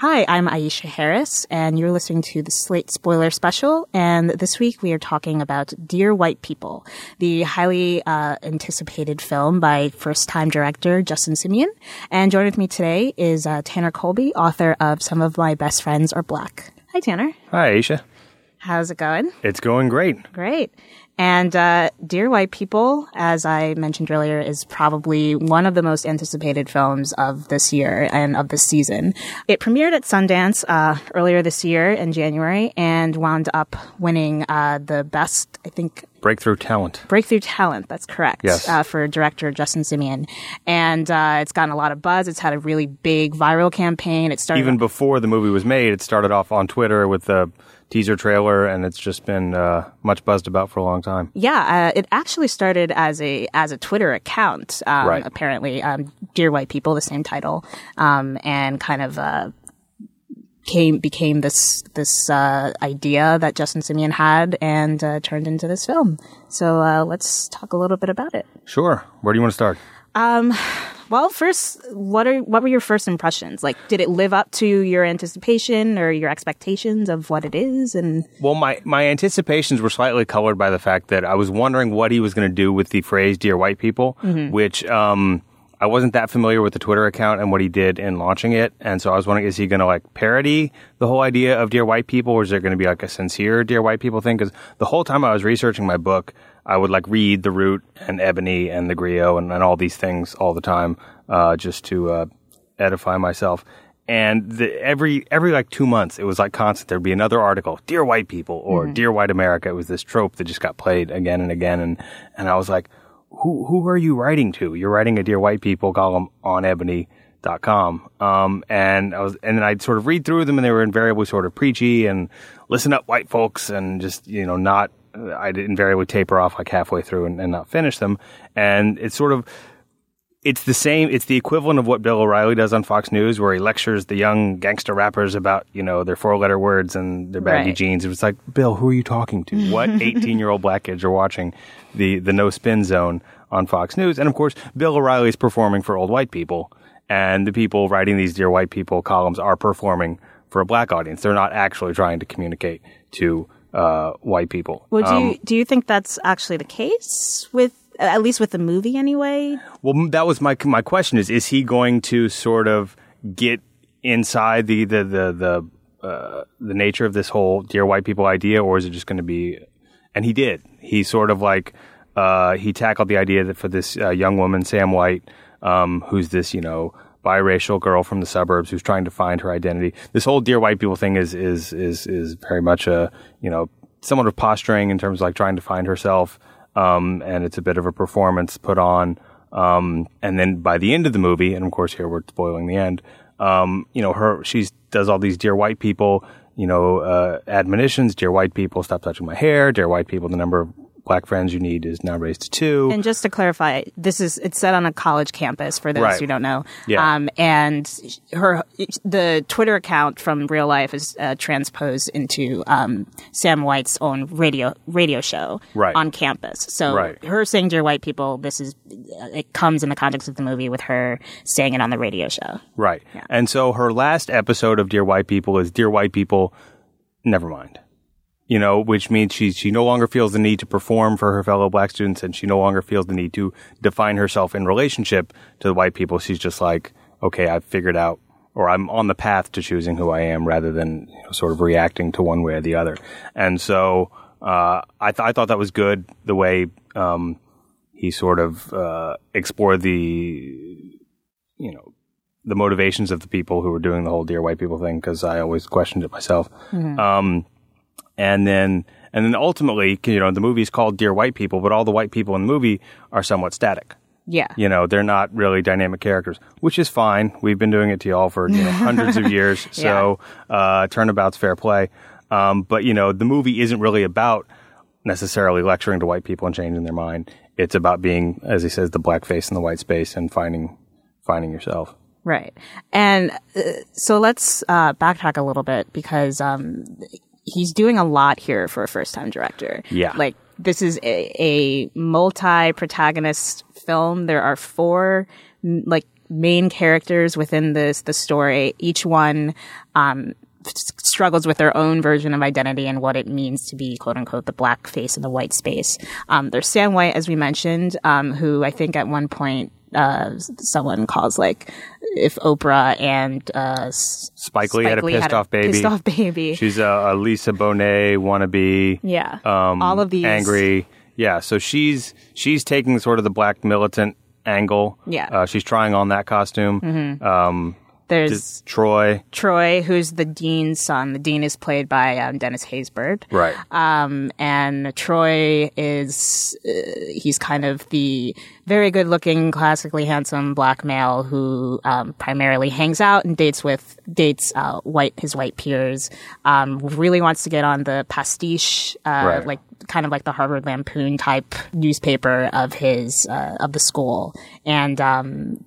Hi, I'm Aisha Harris, and you're listening to the Slate Spoiler Special. And this week we are talking about Dear White People, the highly uh, anticipated film by first time director Justin Simien. And joining with me today is uh, Tanner Colby, author of Some of My Best Friends Are Black. Hi, Tanner. Hi, Aisha. How's it going? It's going great. Great. And uh, Dear White People, as I mentioned earlier, is probably one of the most anticipated films of this year and of this season. It premiered at Sundance uh, earlier this year in January and wound up winning uh, the best, I think, Breakthrough talent. Breakthrough Talent, that's correct. Yes. Uh, for director Justin Simien. And uh, it's gotten a lot of buzz. It's had a really big viral campaign. It started Even before the movie was made, it started off on Twitter with the teaser trailer, and it's just been uh, much buzzed about for a long time. Yeah, uh, it actually started as a as a Twitter account. Um, Right. Apparently, um, "Dear White People," the same title, um, and kind of uh, came became this this uh, idea that Justin Simien had, and uh, turned into this film. So uh, let's talk a little bit about it. Sure. Where do you want to start? Well, first, what are what were your first impressions? Like, did it live up to your anticipation or your expectations of what it is? And Well, my, my anticipations were slightly colored by the fact that I was wondering what he was going to do with the phrase "Dear White People," which um, I wasn't that familiar with the Twitter account and what he did in launching it, and so I was wondering, is he going to like parody the whole idea of "Dear White People," or is there going to be like a sincere "Dear White People" thing? Because the whole time I was researching my book, I would like read the Root and Ebony and the Grio and, and all these things all the time, uh, just to uh, edify myself. And the, every every like two months, it was like constant. There'd be another article, "Dear White People" or "Dear White America." It was this trope that just got played again and again, and and I was like, "Who who are you writing to? You're writing a "Dear White People" column on Ebony.com." Um, and I was, and then I'd sort of read through them, and they were invariably sort of preachy and listen up, white folks, and just you know not. I'd invariably taper off like halfway through and, and not finish them, and it's sort of it's the same. It's the equivalent of what Bill O'Reilly does on Fox News, where he lectures the young gangster rappers about you know their four letter words and their baggy Right. jeans. It was like, Bill, who are you talking to? What eighteen year old black kids are watching the the No Spin Zone on Fox News? And of course, Bill O'Reilly is performing for old white people, and the people writing these Dear White People columns are performing for a black audience. They're not actually trying to communicate to uh, white people. well, do Um, you do you think that's actually the case with at least with the movie anyway? Well, that was my my question: is is he going to sort of get inside the the the the, uh, the nature of this whole dear white people idea, or is it just going to be? And he did. He sort of like uh, he tackled the idea that for this uh, young woman, Sam White, um, who's this you know biracial girl from the suburbs who's trying to find her identity. This whole dear white people thing is is is is very much a you know somewhat of posturing in terms of like trying to find herself um, and it's a bit of a performance put on. Um, and then by the end of the movie, and of course here we're spoiling the end, um, you know, her, she does all these dear white people, you know, uh, admonitions, dear white people, stop touching my hair, dear white people, the number of black friends you need is now raised to two. And just to clarify, this is it's set on a college campus for those Right. who don't know. Yeah. Um, and her the Twitter account from real life is uh, transposed into um, Sam White's own radio radio show Right. on campus. So Right. her saying "Dear White People," this is it comes in the context of the movie with her saying it on the radio show. Right. And so her last episode of Dear White People is Dear White People, never mind. You know, which means she she no longer feels the need to perform for her fellow black students and she no longer feels the need to define herself in relationship to the white people. She's just like, okay, I've figured out or I'm on the path to choosing who I am rather than you know, sort of reacting to one way or the other. And so uh, I, th- I thought that was good the way um, he sort of uh, explored the you know the motivations of the people who were doing the whole dear white people thing because I always questioned it myself. Um, and then and then ultimately, you know, the movie's called Dear White People, but all the white people in the movie are somewhat static. Yeah. You know, they're not really dynamic characters, which is fine. We've been doing it to y'all for you know, hundreds of years, so uh, turnabout's fair play. Um, but you know, the movie isn't really about necessarily lecturing to white people and changing their mind. It's about being, as he says, the black face in the white space and finding finding yourself. Right. And uh, so let's uh, backtrack a little bit because um, he's doing a lot here for a first time director. Yeah. Like, this is a, a multi protagonist film. There are four, like, main characters within this the story, each one um, struggles with their own version of identity and what it means to be quote unquote the black face in the white space. Um, there's Sam White, as we mentioned, um, who I think at one point uh, someone calls like if Oprah and uh, Spike Lee had a Lee pissed off baby. Pissed off baby. She's a, a Lisa Bonet wannabe. yeah. Um, All of these angry. Yeah, so she's she's taking sort of the black militant angle. Yeah. uh, she's trying on that costume. Um, There's Troy. Troy, who's the dean's son. The dean is played by um, Dennis Haysbert. Right. Um, and Troy is, uh, he's kind of the very good looking, classically handsome black male who, um, primarily hangs out and dates with, dates, uh, white, his white peers, um, really wants to get on the pastiche, uh, Right. like, kind of like the Harvard Lampoon type newspaper of his, uh, of the school. And, um,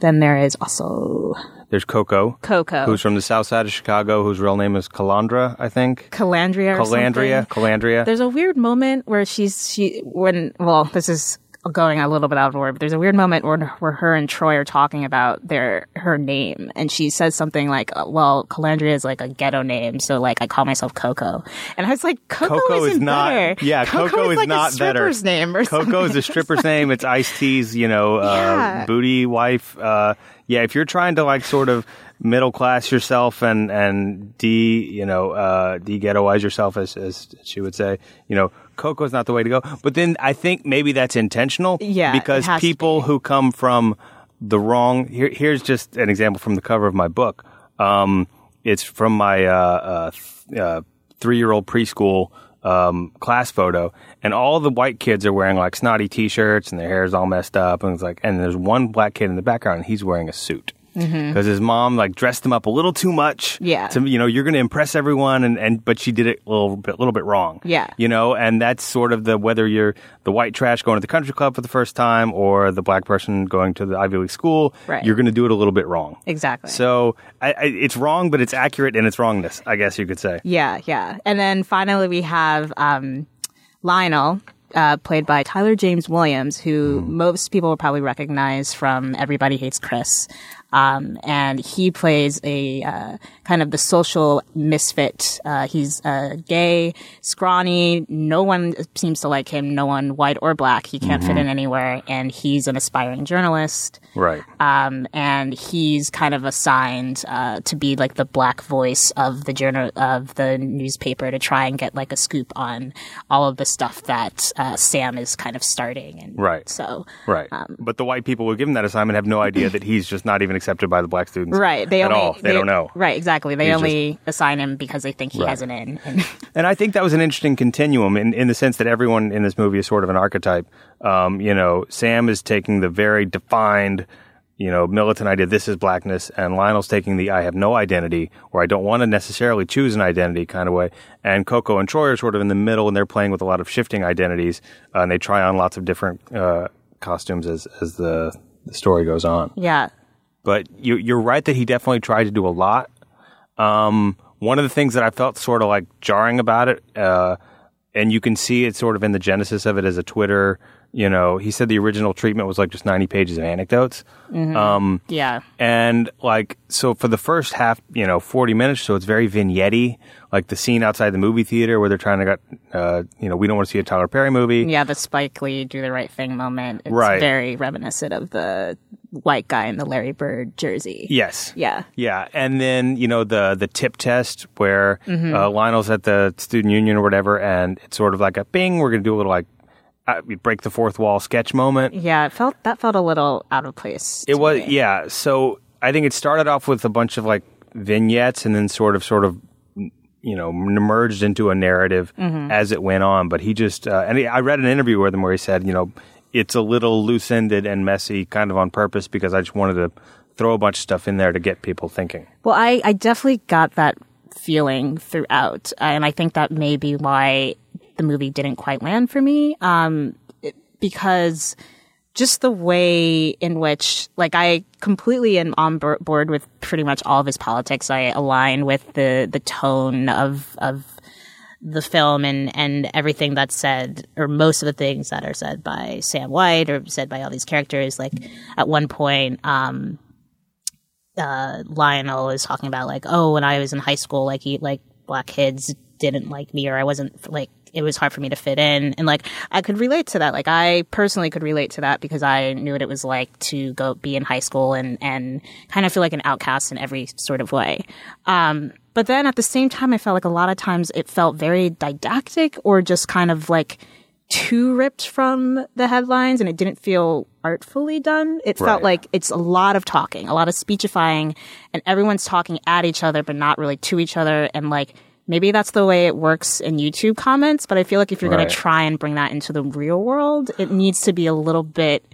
then there is also There's Coco, Coco. who's from the south side of Chicago, whose real name is Calandra, I think. Calandria Calandria. Calandria. There's a weird moment where she's she when well this is going a little bit out of order, but there's a weird moment where where her and Troy are talking about their her name, and she says something like, uh, "Well, Calandria is like a ghetto name, so like I call myself Coco," and I was like, "Coco, Coco better. Coco is not. better. Yeah, Coco, is like not a better. stripper's name or Coco something. is a stripper's name. It's Ice T's, you know, uh, Yeah. booty wife. Uh, yeah, if you're trying to like sort of middle class yourself and and de you know uh, de ghettoize yourself, as as she would say, you know, Coco's not the way to go. But then I think maybe that's intentional. Yeah, because people be. who come from the wrong. Here, here's just an example from the cover of my book. Um, it's from my uh, uh, th- uh, three-year-old preschool um, class photo, and all the white kids are wearing like snotty T-shirts, and their hair's all messed up, and it's like, and there's one black kid in the background, and he's wearing a suit. Because his mom like dressed him up a little too much, Mm-hmm. Yeah. To you know, you're going to impress everyone, and, and but she did it a little bit, little bit wrong. Yeah. you know, and that's sort of the whether you're the white trash going to the country club for the first time or the black person going to the Ivy League school, Right. you're going to do it a little bit wrong. exactly. So I, I, it's wrong, but it's accurate in its wrongness, I guess you could say. Yeah, yeah. And then finally we have um, Lionel, uh, played by Tyler James Williams, who most people will probably recognize from Everybody Hates Chris. Um, and he plays a uh, kind of the social misfit. Uh, he's uh, gay, scrawny. No one seems to like him. No one, white or black. He can't fit in anywhere. And he's an aspiring journalist Right. um, and he's kind of assigned uh, to be like the black voice of the journal of the newspaper to try and get like a scoop on all of the stuff that uh, Sam is kind of starting. And Right. So Right. Um, but the white people who give him that assignment have no idea that he's just not even accepted by the black students. right, they at only all. They, don't know. Right, exactly. They He's only assign him because they think he Right. has an in. And And I think that was an interesting continuum in, in the sense that everyone in this movie is sort of an archetype. Um, you know, Sam is taking the very defined, you know, militant idea, this is blackness, and Lionel's taking the I have no identity, or I don't want to necessarily choose an identity kind of way. And Coco and Troy are sort of in the middle, and they're playing with a lot of shifting identities, uh, and they try on lots of different uh, costumes as, as the, the story goes on. yeah, But you, you're right that he definitely tried to do a lot. Um, one of the things that I felt sort of like jarring about it, uh, and you can see it sort of in the genesis of it as a Twitter. You know, he said the original treatment was like just 90 pages of anecdotes. Um, yeah, and like, so for the first half, you know, 40 minutes, so it's very vignette like the scene outside the movie theater where they're trying to get, uh, you know, we don't want to see a Tyler Perry movie. yeah. The Spike Lee do the right thing moment. It's Right. very reminiscent of the white guy in the Larry Bird jersey. Yes. Yeah. Yeah, and then you know the the tip test where Mm-hmm. uh, Lionel's at the student union or whatever, and it's sort of like a bing. We're gonna do a little like uh, break the fourth wall sketch moment. Yeah, it felt that felt a little out of place. It was me. yeah. So I think it started off with a bunch of like vignettes, and then sort of sort of you know merged into a narrative Mm-hmm. as it went on. But he just uh, and he, I read an interview with him where he said, you know, it's a little loose ended and messy, kind of on purpose, because I just wanted to throw a bunch of stuff in there to get people thinking. Well, I, I definitely got that feeling throughout, and I think that may be why the movie didn't quite land for me. Um, it- because just the way in which, like, I completely am on board with pretty much all of his politics. I align with the the tone of of the film and and everything that's said or most of the things that are said by Sam White or said by all these characters like at one point um uh Lionel is talking about like oh when I was in high school like he like black kids didn't like me or I wasn't like it was hard for me to fit in and like I could relate to that like I personally could relate to that because I knew what it was like to go be in high school and and kind of feel like an outcast in every sort of way um but then at the same time I felt like a lot of times it felt very didactic or just kind of like too ripped from the headlines and it didn't feel artfully done. It felt like it's a lot of talking, a lot of speechifying, and everyone's talking at each other, but not really to each other. And like, maybe that's the way it works in YouTube comments, but I feel like if you're going to try and bring that into the real world, it needs to be a little bit.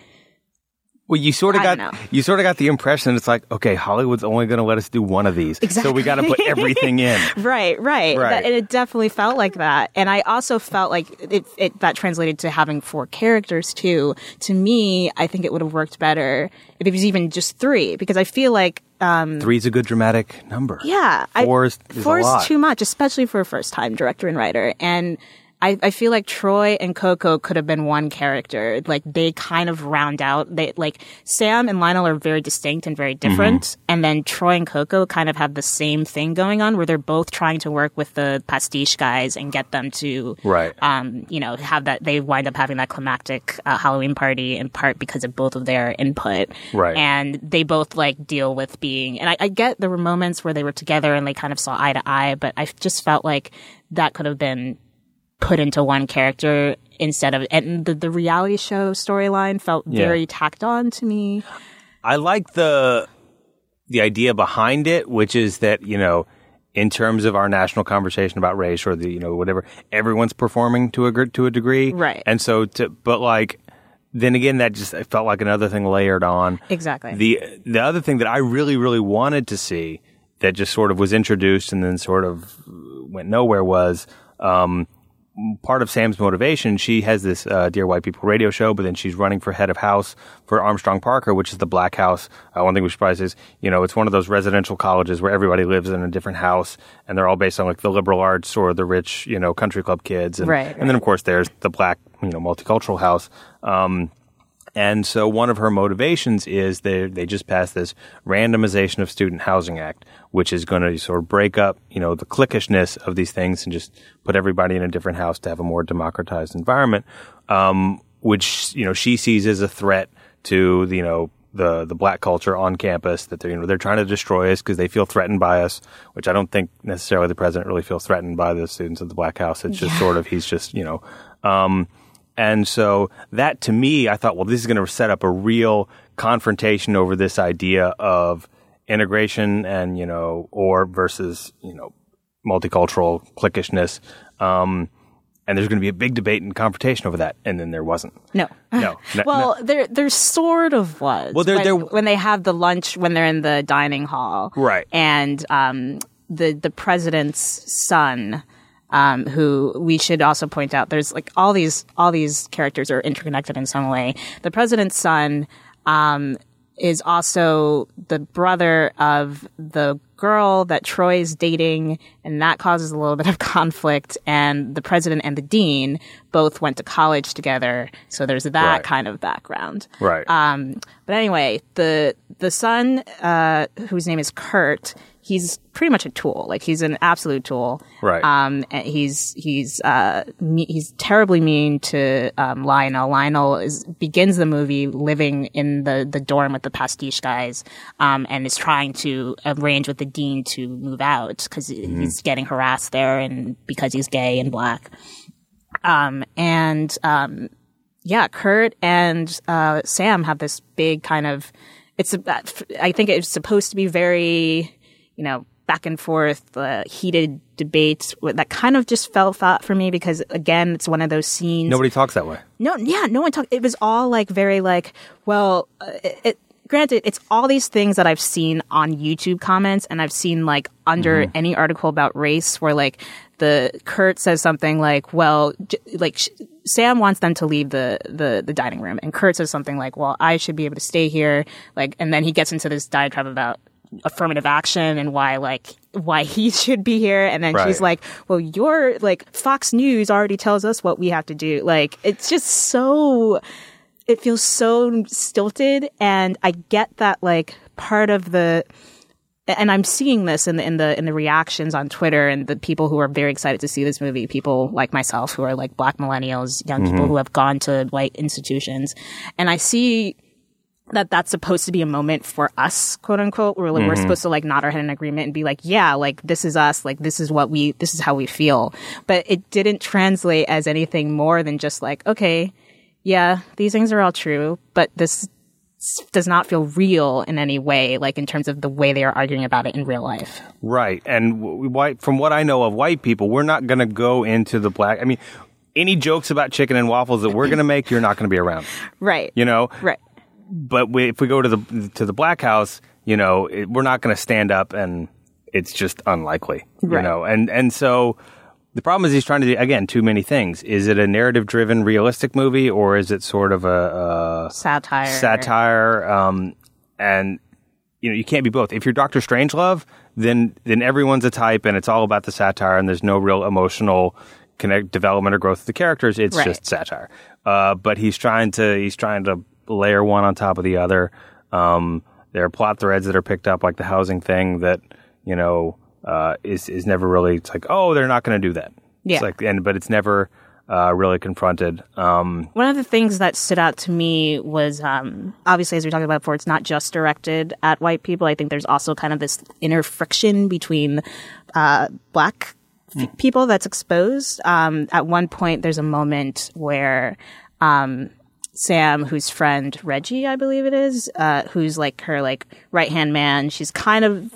Well, you sort of I got you sort of got the impression it's like, okay, Hollywood's only going to let us do one of these, so we got to put everything in. Right, right. Right. That, and it definitely felt like that. And I also felt like it, it, that translated to having four characters too. To me, I think it would have worked better if it was even just three, because I feel like Um, Three's a good dramatic number. Yeah, Four I, is- is four lot. too much, especially for a first time director and writer. And I, I feel like Troy and Coco could have been one character. Like they kind of round out. They like Sam and Lionel are very distinct and very different, Mm-hmm. and then Troy and Coco kind of have the same thing going on, where they're both trying to work with the pastiche guys and get them to Right. um, you know, have that, they wind up having that climactic uh, Halloween party in part because of both of their input. Right. And they both like deal with being, and I, I get there were moments where they were together and they kind of saw eye to eye, but I just felt like that could have been put into one character instead of, and the, the reality show storyline felt Yeah. very tacked on to me. I like the the idea behind it, which is that you know, in terms of our national conversation about race or the you know whatever, everyone's performing to a to a degree, Right. And so, to but like, then again, that just felt like another thing layered on. Exactly. The the other thing that I really really wanted to see that just sort of was introduced and then sort of went nowhere was um, part of Sam's motivation. She has this uh, Dear White People radio show, but then she's running for head of house for Armstrong Parker, which is the black house. Uh, one thing we should probably is, you know, it's one of those residential colleges where everybody lives in a different house, and they're all based on like the liberal arts or the rich, you know, country club kids, and, Right, and then of course there's the black, you know, multicultural house. Um, and so one of her motivations is they they just passed this randomization of student housing act, which is going to sort of break up, you know, the cliquishness of these things and just put everybody in a different house to have a more democratized environment, um, which you know she sees as a threat to the, you know the the black culture on campus that they're you know they're trying to destroy us because they feel threatened by us, which I don't think necessarily the president really feels threatened by the students of the black house. It's just sort of he's just you know. Um, and so that to me, I thought, well, this is going to set up a real confrontation over this idea of integration and, you know, or versus, you know, multicultural cliquishness. Um, and there's going to be a big debate and confrontation over that. And then there wasn't. No. No. no, Well, no. there there sort of was. Well, there- when, there- when they have the lunch when they're in the dining hall, Right. And um, the the president's son, um, who we should also point out, there's like all these all these characters are interconnected in some way. The president's son um, is also the brother of the girl that Troy's dating, and that causes a little bit of conflict. And the president and the dean both went to college together, so there's that Right. kind of background. Right. Um, but anyway, the the son, uh, whose name is Kurt, he's pretty much a tool. Like he's an absolute tool. Right. Um, and he's he's uh, me- he's terribly mean to um, Lionel. Lionel is begins the movie living in the the dorm with the pastiche guys, um, and is trying to arrange with the dean to move out because he's getting harassed there and because he's gay and black. Um, and um, yeah, Kurt and uh, Sam have this big kind of. It's a, I think it's supposed to be very, you know, back and forth, uh, heated debates that kind of just fell flat for me because again, it's one of those scenes. Nobody talks that way. No, yeah, no one talked. It was all like very like, well, uh, it, it, granted, it's all these things that I've seen on YouTube comments and I've seen like under any article about race where like the Kurt says something like, well, j- like sh- Sam wants them to leave the, the, the dining room and Kurt says something like, well, I should be able to stay here. Like, and then he gets into this diatribe about affirmative action and why like why he should be here. And then Right. she's like well you're like fox news already tells us what we have to do. Like it's just so it feels so stilted. And i get that like part of the and I'm seeing this in the in the in the reactions on Twitter and the people who are very excited to see this movie, people like myself who are like black millennials, young people mm-hmm. who have gone to white institutions, and I see that that's supposed to be a moment for us, quote unquote, where like, we're mm-hmm. supposed to like nod our head in agreement and be like, yeah, like this is us, like this is what we, this is how we feel. But it didn't translate as anything more than just like, okay, yeah, these things are all true, but this does not feel real in any way, like in terms of the way they are arguing about it in real life. Right. And w- white, from what I know of white people, we're not going to go into the black. I mean, any jokes about chicken and waffles that we're going to make, you're not going to be around. Right. You know. Right. But we, if we go to the to the black house, you know, it, we're not going to stand up, and it's just unlikely. You know. And and so. The problem is he's trying to do again too many things. Is it a narrative-driven, realistic movie, or is it sort of a, a Satire. satire um, and you know you can't be both if you're dr strangelove then then everyone's a type and it's all about the satire and there's no real emotional connect development or growth of the characters it's Right. just satire uh, but he's trying to he's trying to layer one on top of the other um, there are plot threads that are picked up like the housing thing that you know uh, is is never really it's like oh they're not going to do that Yeah. it's like and but it's never uh, really confronted um, One of the things that stood out to me was um, obviously, as we talked about before, it's not just directed at white people. I think there's also kind of this inner friction between uh, black f- people that's exposed. Um, at one point, there's a moment where um, Sam, whose friend Reggie, I believe it is, uh, who's like her like right hand man, she's kind of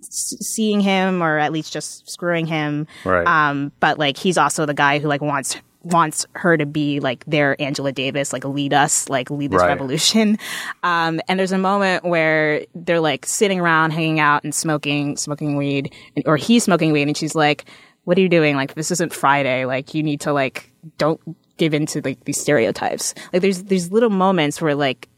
seeing him or at least just screwing him. Right. Um, but like he's also the guy who like wants wants her to be like their Angela Davis, like lead us, like lead this Right. revolution. Um, and there's a moment where they're like sitting around, hanging out, and smoking smoking weed, and, or he's smoking weed, and she's like, "What are you doing? Like this isn't Friday. Like you need to like don't." Give into like these stereotypes like there's these little moments where like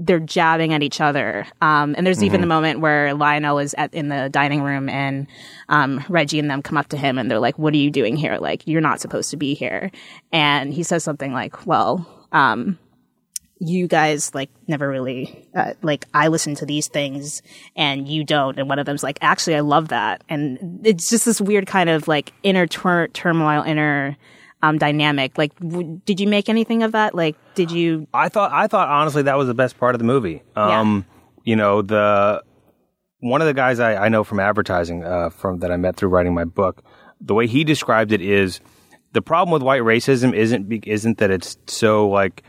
they're jabbing at each other. Um, and there's even the moment where Lionel is at in the dining room and um, Reggie and them come up to him and they're like, "What are you doing here? Like, you're not supposed to be here." And he says something like, "Well, um, you guys like never really uh, like I listen to these things and you don't." And one of them's like, "Actually, I love that." And it's just this weird kind of like inner tur- turmoil, inner um, dynamic. Like, w- did you make anything of that? Like, did you? I thought I thought honestly that was the best part of the movie. Um, You know the one of the guys I, I know from advertising uh, from that I met through writing my book. The way he described it is the problem with white racism isn't isn't that it's so like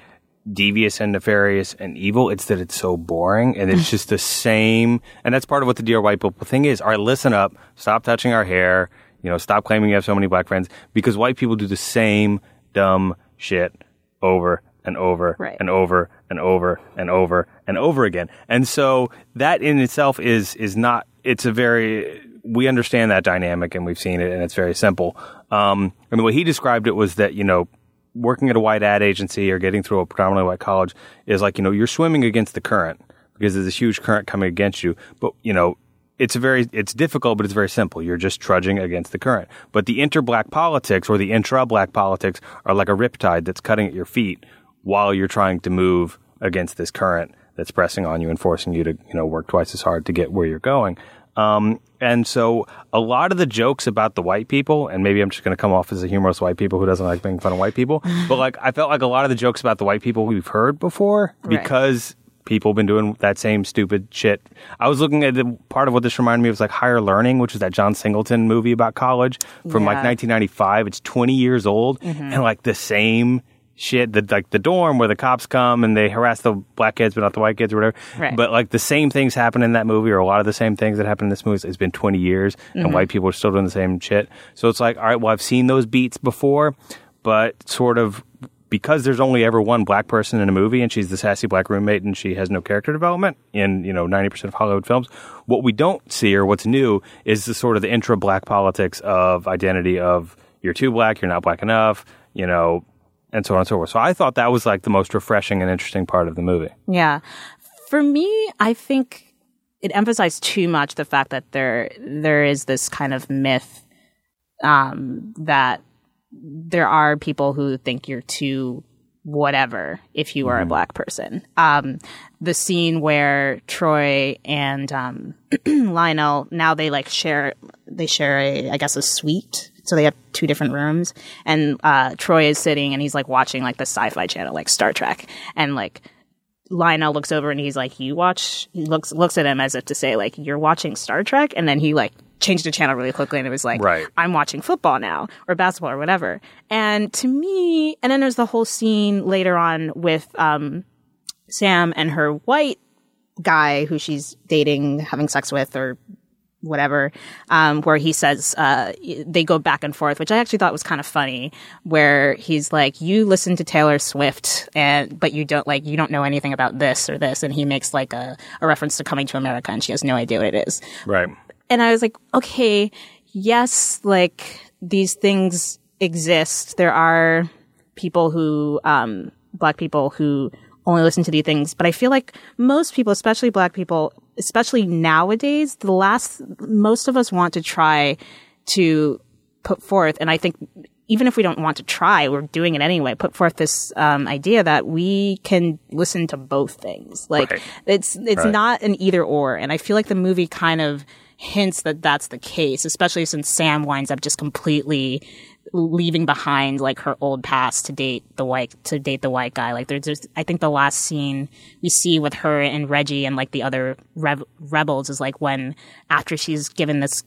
devious and nefarious and evil. It's that it's so boring and it's just the same. And that's part of what the dear white people thing is. All right, listen up. Stop touching our hair. You know, stop claiming you have so many black friends because white people do the same dumb shit over and over Right. and over and over and over and over again. And so that in itself is is not it's a very we understand that dynamic and we've seen it and it's very simple. Um and the way he described it was that, you know, working at a white ad agency or getting through a predominantly white college is like, you know, you're swimming against the current because there's this huge current coming against you. But, you know, it's very it's difficult, but it's very simple. You're just trudging against the current. But the inter-black politics or the intra-black politics are like a riptide that's cutting at your feet while you're trying to move against this current that's pressing on you and forcing you to you know work twice as hard to get where you're going. Um, and so a lot of the jokes about the white people, and maybe I'm just going to come off as a humorous white people who doesn't like making fun of white people, but like I felt like a lot of the jokes about the white people we've heard before Right. because people have been doing that same stupid shit. I was looking at the part of what this reminded me of was like Higher Learning, which is that John Singleton movie about college from like 1995. It's 20 years old mm-hmm. and like the same shit that like the dorm where the cops come and they harass the black kids but not the white kids or whatever. Right. But like the same things happen in that movie or a lot of the same things that happen in this movie. It's been 20 years and mm-hmm. white people are still doing the same shit. So it's like, all right, well, I've seen those beats before, but sort of because there's only ever one black person in a movie and she's the sassy black roommate and she has no character development in, you know, 90% of Hollywood films, what we don't see or what's new is the sort of the intra black politics of identity of you're too black, you're not black enough, you know, and so on and so forth. So I thought that was like the most refreshing and interesting part of the movie. Yeah. For me, I think it emphasized too much the fact that there there is this kind of myth um, that there are people who think you're too whatever if you are a black person. Um, the scene where Troy and um, Lionel now they like share they share a I guess a suite. So they have two different rooms, and uh, Troy is sitting and he's like watching like the sci-fi channel, like Star Trek, and like Lionel looks over and he's like, "You watch?" He looks looks at him as if to say, "Like you're watching Star Trek," and then he like changed the channel really quickly and it was like, Right. I'm watching football now or basketball or whatever. And to me, and then there's the whole scene later on with um, Sam and her white guy who she's dating, having sex with, or whatever, um, where he says uh, they go back and forth, which I actually thought was kind of funny. Where he's like, "You listen to Taylor Swift, and but you don't like you don't know anything about this or this," and he makes like a, a reference to Coming to America, and she has no idea what it is Right. And I was like, okay, yes, like these things exist. There are people who, um, black people who only listen to these things, but I feel like most people, especially black people, especially nowadays, the last, most of us want to try to put forth, and I think even if we don't want to try, we're doing it anyway. Put forth this um, idea that we can listen to both things. Like Right. it's it's Right. not an either or, and I feel like the movie kind of hints that that's the case, especially since Sam winds up just completely leaving behind like her old past to date the white to date the white guy. Like there's, there's I think the last scene we see with her and Reggie and like the other rev- rebels is like when after she's given this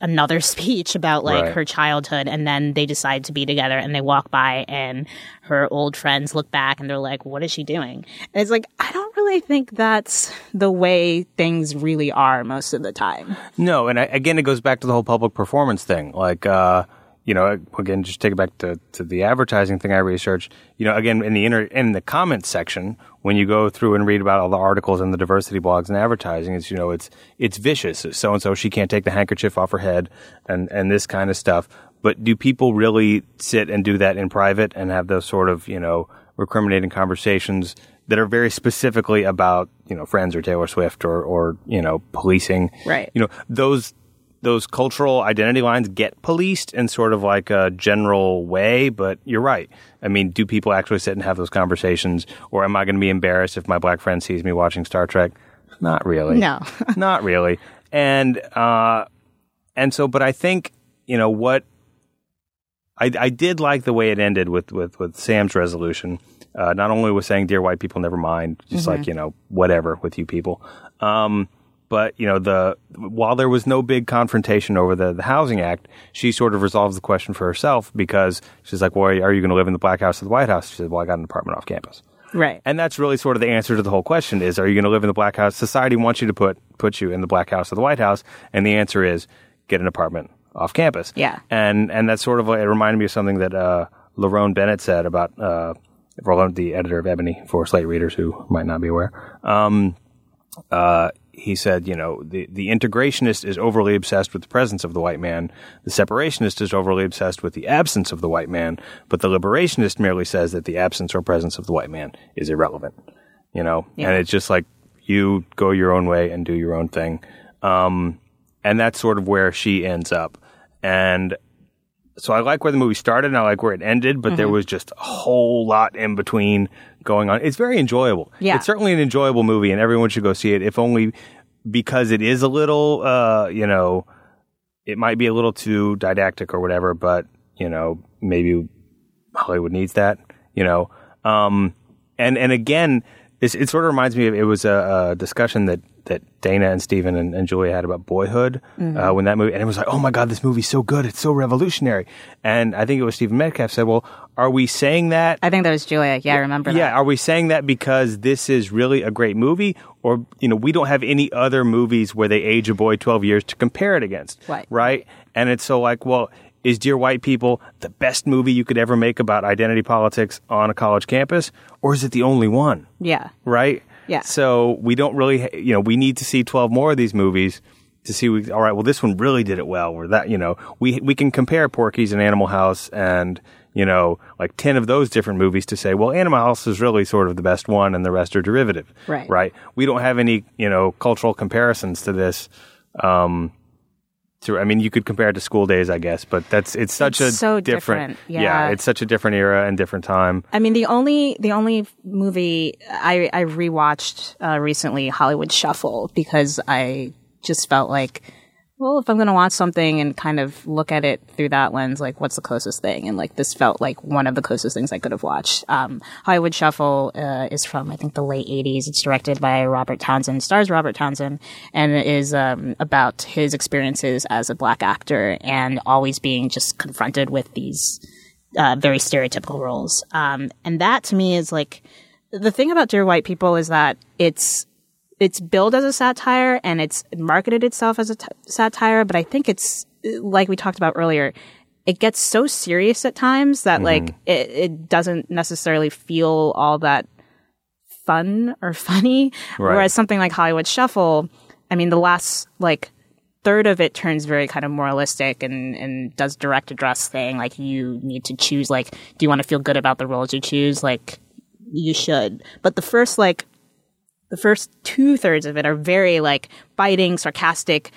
another speech about like Right. her childhood and then they decide to be together and they walk by and her old friends look back and they're like what is she doing and it's like i don't really think that's the way things really are most of the time No, and I, again, it goes back to the whole public performance thing. Like, uh, you know, again, just take it back to, to the advertising thing I researched. You know, again, in the inter, in the comments section, when you go through and read about all the articles and the diversity blogs and advertising, it's you know, it's it's vicious. So and so she can't take the handkerchief off her head, and and this kind of stuff. But do people really sit and do that in private and have those sort of you know recriminating conversations that are very specifically about you know friends or Taylor Swift or or you know policing? Right. You know those those cultural identity lines get policed in sort of like a general way, but you're right. I mean, do people actually sit and have those conversations, or am I going to be embarrassed if my black friend sees me watching Star Trek? Not really. No. not really. And uh, and so, but I think you know what. I, I did like the way it ended with, with, with Sam's resolution. Uh, not only was saying, "Dear white people, never mind," just like you know, whatever with you people. Um, but you know, the while there was no big confrontation over the, the housing act, she sort of resolves the question for herself because she's like, "Well, are you going to live in the Black House or the White House?" She said, "Well, I got an apartment off campus." right And that's really sort of the answer to the whole question is, are you going to live in the Black House? Society wants you to put, put you in the Black House or the White House. And the answer is get an apartment off campus. Yeah. And, and that's sort of, it reminded me of something that, uh, Lerone Bennett said about, uh, Roland, the editor of Ebony for Slate readers who might not be aware. Um, uh, he said, you know, the, the integrationist is overly obsessed with the presence of the white man. The separationist is overly obsessed with the absence of the white man. But the liberationist merely says that the absence or presence of the white man is irrelevant. You know, Yeah. and it's just like you go your own way and do your own thing. Um, and that's sort of where she ends up. And so I like where the movie started and I like where it ended, but Mm-hmm. there was just a whole lot in between going on. It's very enjoyable. Yeah. It's certainly an enjoyable movie and everyone should go see it, if only because it is a little, uh, you know, it might be a little too didactic or whatever, but, you know, maybe Hollywood needs that, you know. Um, and, and again, it's, it sort of reminds me of it was a, a discussion that, that Dana and Stephen and, and Julia had about Boyhood uh, when that movie, and it was like, oh my God, this movie's so good. It's so revolutionary. And I think it was Stephen Metcalf said, well, are we saying that i think that was julia yeah i remember yeah, that are we saying that because this is really a great movie, or you know, we don't have any other movies where they age a boy twelve years to compare it against, Right. Right? And it's so like, well, is Dear White People the best movie you could ever make about identity politics on a college campus, or is it the only one? yeah Right? Yeah. So we don't really, you know, we need to see twelve more of these movies to see. We, all right, well, this one really did it well. Or that, you know, we we can compare Porky's and Animal House and you know, like 10 of those different movies to say, well, Animal House is really sort of the best one and the rest are derivative. Right. Right. We don't have any, you know, cultural comparisons to this. Um, I mean, you could compare it to School Daze, I guess, but that's, it's such It's a so different, different, yeah. it's such a different era and different time. I mean, the only the only movie I I rewatched uh, recently, Hollywood Shuffle, because I just felt like, well, if I'm going to watch something and kind of look at it through that lens, like what's the closest thing? And like this felt like one of the closest things I could have watched. Um, Hollywood Shuffle uh, is from I think the late '80s. It's directed by Robert Townsend, stars Robert Townsend, and is um, about his experiences as a black actor and always being just confronted with these uh, very stereotypical roles. Um, and that to me is like the thing about Dear White People is that it's it's billed as a satire and it's marketed itself as a t- satire, but I think it's like we talked about earlier. It gets so serious at times that like mm-hmm. it, it doesn't necessarily feel all that fun or funny. Right. Whereas something like Hollywood Shuffle, I mean, the last like third of it turns very kind of moralistic and, and does direct address thing. Like you need to choose, like, do you want to feel good about the roles you choose? Like you should. But the first, like, the first two thirds of it are very like biting, sarcastic,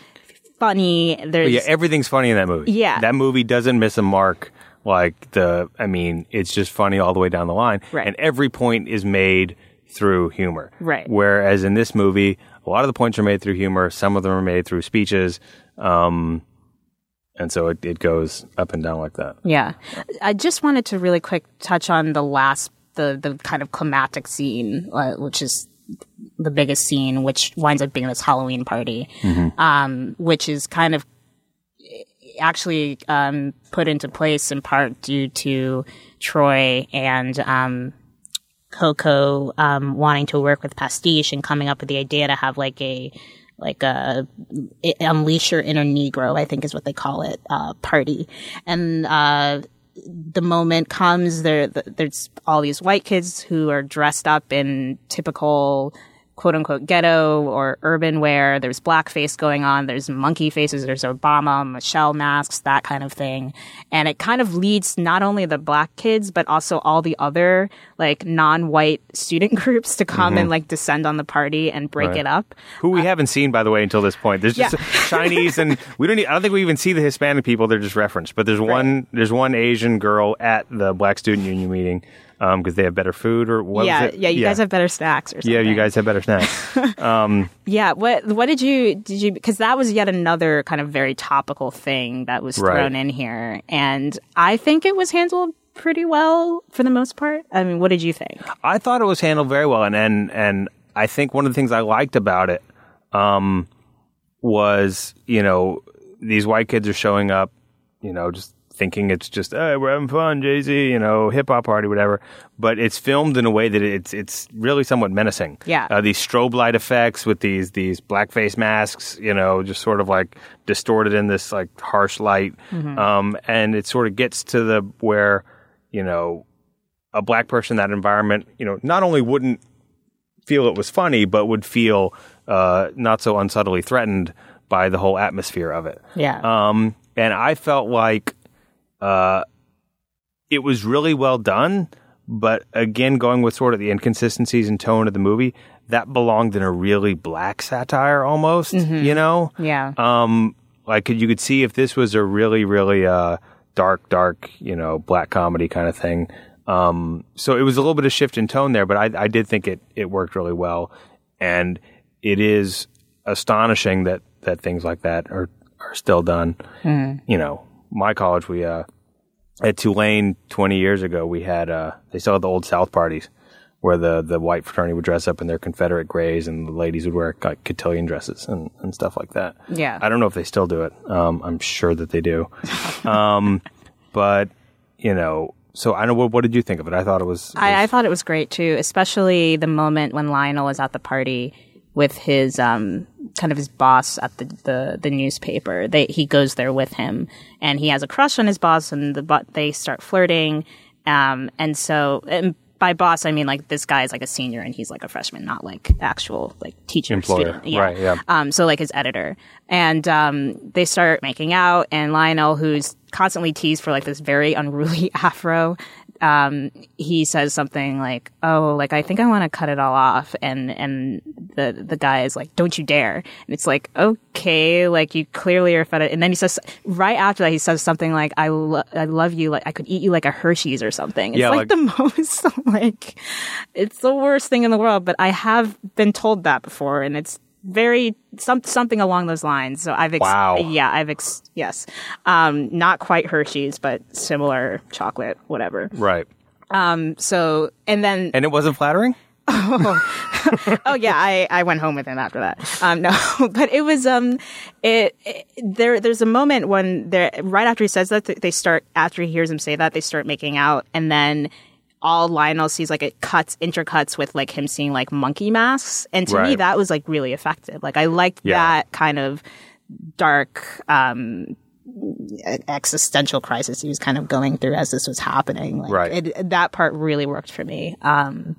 funny. There's, yeah, everything's funny in that movie. Yeah. That movie doesn't miss a mark. Like the, I mean, it's just funny all the way down the line. Right. And every point is made through humor. Right. Whereas in this movie, a lot of the points are made through humor. Some of them are made through speeches. Um, and so it, it goes up and down like that. Yeah. I just wanted to really quick touch on the last, the, the kind of climactic scene, uh, which is the biggest scene, which winds up being this Halloween party, um, which is kind of actually um, put into place in part due to Troy and um, Coco um, wanting to work with Pastiche and coming up with the idea to have like a like a unleash your inner Negro, I think is what they call it, uh, party, and uh, the moment comes there. There's all these white kids who are dressed up in typical quote unquote ghetto or urban wear. There's blackface going on. There's monkey faces. There's Obama, Michelle masks, that kind of thing. And it kind of leads not only the black kids, but also all the other like non-white student groups to come and like descend on the party and break Right. it up. Who we haven't seen, by the way, until this point. There's just Uh, Yeah. Chinese, and we don't. Need, I don't think we even see the Hispanic people. They're just referenced. But there's one. There's one Asian girl at the Black Student Union meeting because they have better food or what? yeah, was it? yeah, you guys have better snacks or something. Yeah, you guys have better snacks. um, Yeah, what what did you did you because that was yet another kind of very topical thing that was Right. thrown in here, and I think it was handled pretty well for the most part. I mean, what did you think? I thought it was handled very well, and and and I think one of the things I liked about it um, was you know these white kids are showing up, you know, just thinking it's just hey, we're having fun, Jay Z, you know, hip hop party, whatever. But it's filmed in a way that it's it's really somewhat menacing. Yeah. uh, these strobe light effects with these these blackface masks, you know, just sort of like distorted in this like harsh light, um, and it sort of gets to the where you know a black person in that environment, you know, not only wouldn't feel it was funny, but would feel uh, not so unsubtly threatened by the whole atmosphere of it. Yeah, Um, and I felt like uh, it was really well done, but again, going with sort of the inconsistencies and tone of the movie, that belonged in a really black satire almost, you know? yeah, Um, like you could see if this was a really, really uh, dark, dark, you know, black comedy kind of thing. Um, so it was a little bit of shift in tone there, but I, I did think it it worked really well, and it is astonishing that that things like that are are still done. You know, my college we uh, at Tulane twenty years ago we had uh, they still had the old South parties where the, the white fraternity would dress up in their Confederate grays and the ladies would wear like cotillion dresses and, and stuff like that. Yeah. I don't know if they still do it. Um, I'm sure that they do. um, but, you know, so I know what, what did you think of it? I thought it was, I, I thought it was great too, especially the moment when Lionel was at the party with his um kind of his boss at the the, the newspaper. They he goes there with him, and he has a crush on his boss, and the but they start flirting. Um, and so and by boss, I mean like this guy is like a senior and he's like a freshman, not like actual like teacher Employer. student. Right, yeah. Um, so like his editor, and um, they start making out, and Lionel, who's constantly teased for like this very unruly afro, um, he says something like, "Oh, like I think I want to cut it all off," and and the the guy is like, "Don't you dare!" And it's like, okay, like you clearly are fed. And then he says right after that, he says something like, "I lo- I love you, like I could eat you like a Hershey's or something." It's Yeah, like, like- the most like it's the worst thing in the world. But I have been told that before, and it's very some something along those lines. So I've ex- Wow. yeah, I've ex- yes, um, not quite Hershey's, but similar chocolate, whatever. Right. Um. So and then And it wasn't flattering? oh yeah, I, I went home with him after that. Um, no, but it was um, it, it there there's a moment when there right after he says that they start after he hears him say that they start making out and then all Lionel sees like it cuts intercuts with like him seeing like monkey masks and to me that was like really effective. Like I liked Yeah. that kind of dark um existential crisis he was kind of going through as this was happening. Like, Right. It, that part really worked for me. Um,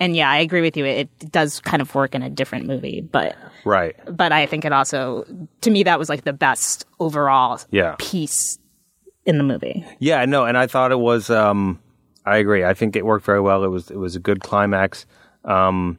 and yeah, I agree with you. It, it does kind of work in a different movie, but Right. but I think it also, to me, that was like the best overall Yeah. piece in the movie. Yeah, no, and I thought it was. Um, I agree. I think it worked very well. It was it was a good climax. Um,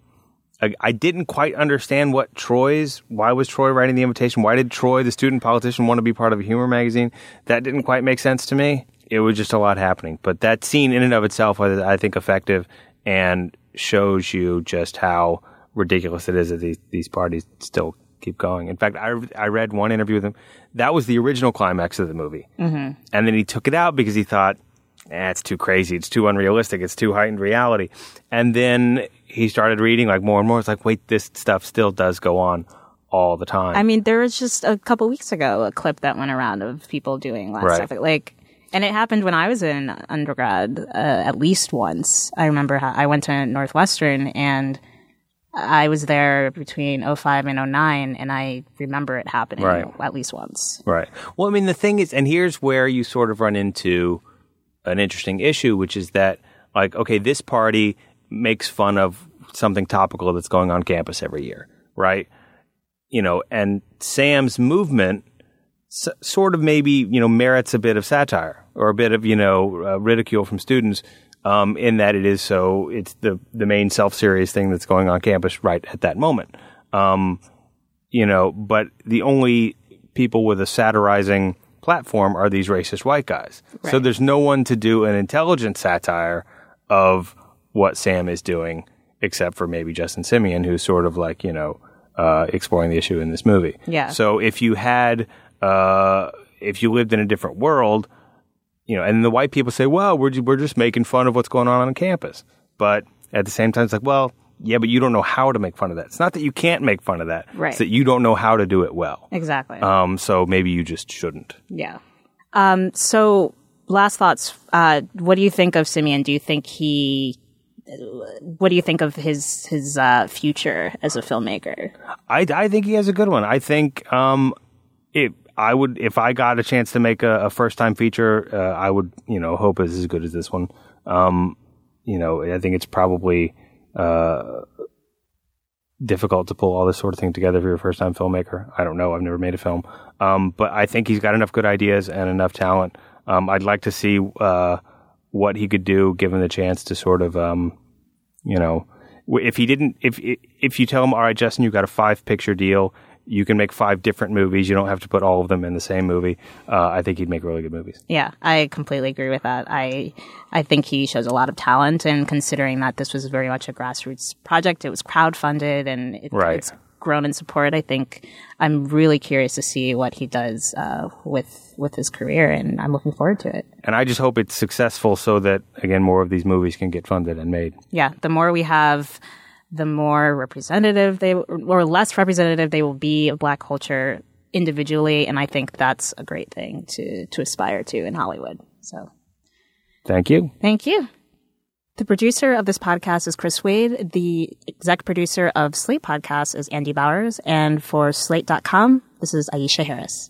I, I didn't quite understand what Troy's. Why was Troy writing the invitation? Why did Troy, the student politician, want to be part of a humor magazine? That didn't quite make sense to me. It was just a lot happening. But that scene in and of itself was, I think, effective and shows you just how ridiculous it is that these these parties still keep going. In fact, I I read one interview with him. That was the original climax of the movie, mm-hmm. and then he took it out because he thought, eh, it's too crazy, it's too unrealistic, it's too heightened reality. And then he started reading like more and more. It's like, wait, this stuff still does go on all the time. I mean, there was just a couple weeks ago a clip that went around of people doing that Right. stuff. Like, and it happened when I was in undergrad uh, at least once. I remember how I went to Northwestern and I was there between 05 and 09, and I remember it happening Right. at least once. Right. Well, I mean, the thing is, and here's where you sort of run into an interesting issue, which is that, like, okay, this party makes fun of something topical that's going on campus every year, right? You know, and Sam's movement s- sort of maybe, you know, merits a bit of satire or a bit of, you know, uh, ridicule from students. Um, in that it is so, it's the the main self serious thing that's going on campus right at that moment. Um, you know, but the only people with a satirizing platform are these racist white guys. So there's no one to do an intelligent satire of what Sam is doing, except for maybe Justin Simien, who's sort of like, you know, uh, exploring the issue in this movie. Yeah. So if you had, uh, if you lived in a different world, you know, and the white people say, well, we're, we're just making fun of what's going on on campus. But at the same time, it's like, well, yeah, but you don't know how to make fun of that. It's not that you can't make fun of that. Right. It's that you don't know how to do it well. Exactly. Um, so maybe you just shouldn't. Yeah. Um, so, last thoughts. Uh, what do you think of Simien? Do you think he? What do you think of his his uh, future as a filmmaker? I, I think he has a good one. I think um, it. I would if I got a chance to make a, a first time feature, uh, I would you know hope it's as good as this one. Um, you know, I think it's probably uh, difficult to pull all this sort of thing together for your first time filmmaker. I don't know. I've never made a film, um, but I think he's got enough good ideas and enough talent. Um, I'd like to see uh, what he could do given the chance to sort of um, you know, if he didn't, if if you tell him, all right, Justin, you've got a five picture deal, you can make five different movies. You don't have to put all of them in the same movie. Uh, I think he'd make really good movies. Yeah, I completely agree with that. I I think he shows a lot of talent, and considering that this was very much a grassroots project, it was crowdfunded and it, Right. it's grown in support. I think I'm really curious to see what he does uh, with with his career, and I'm looking forward to it. And I just hope it's successful so that again more of these movies can get funded and made. Yeah, the more we have, the more representative they or less representative they will be of Black culture individually, and I think that's a great thing to to aspire to in Hollywood. So. Thank you. Thank you. The producer of this podcast is Chris Wade. The exec producer of Slate Podcast is Andy Bowers. And for Slate.com, this is Aisha Harris.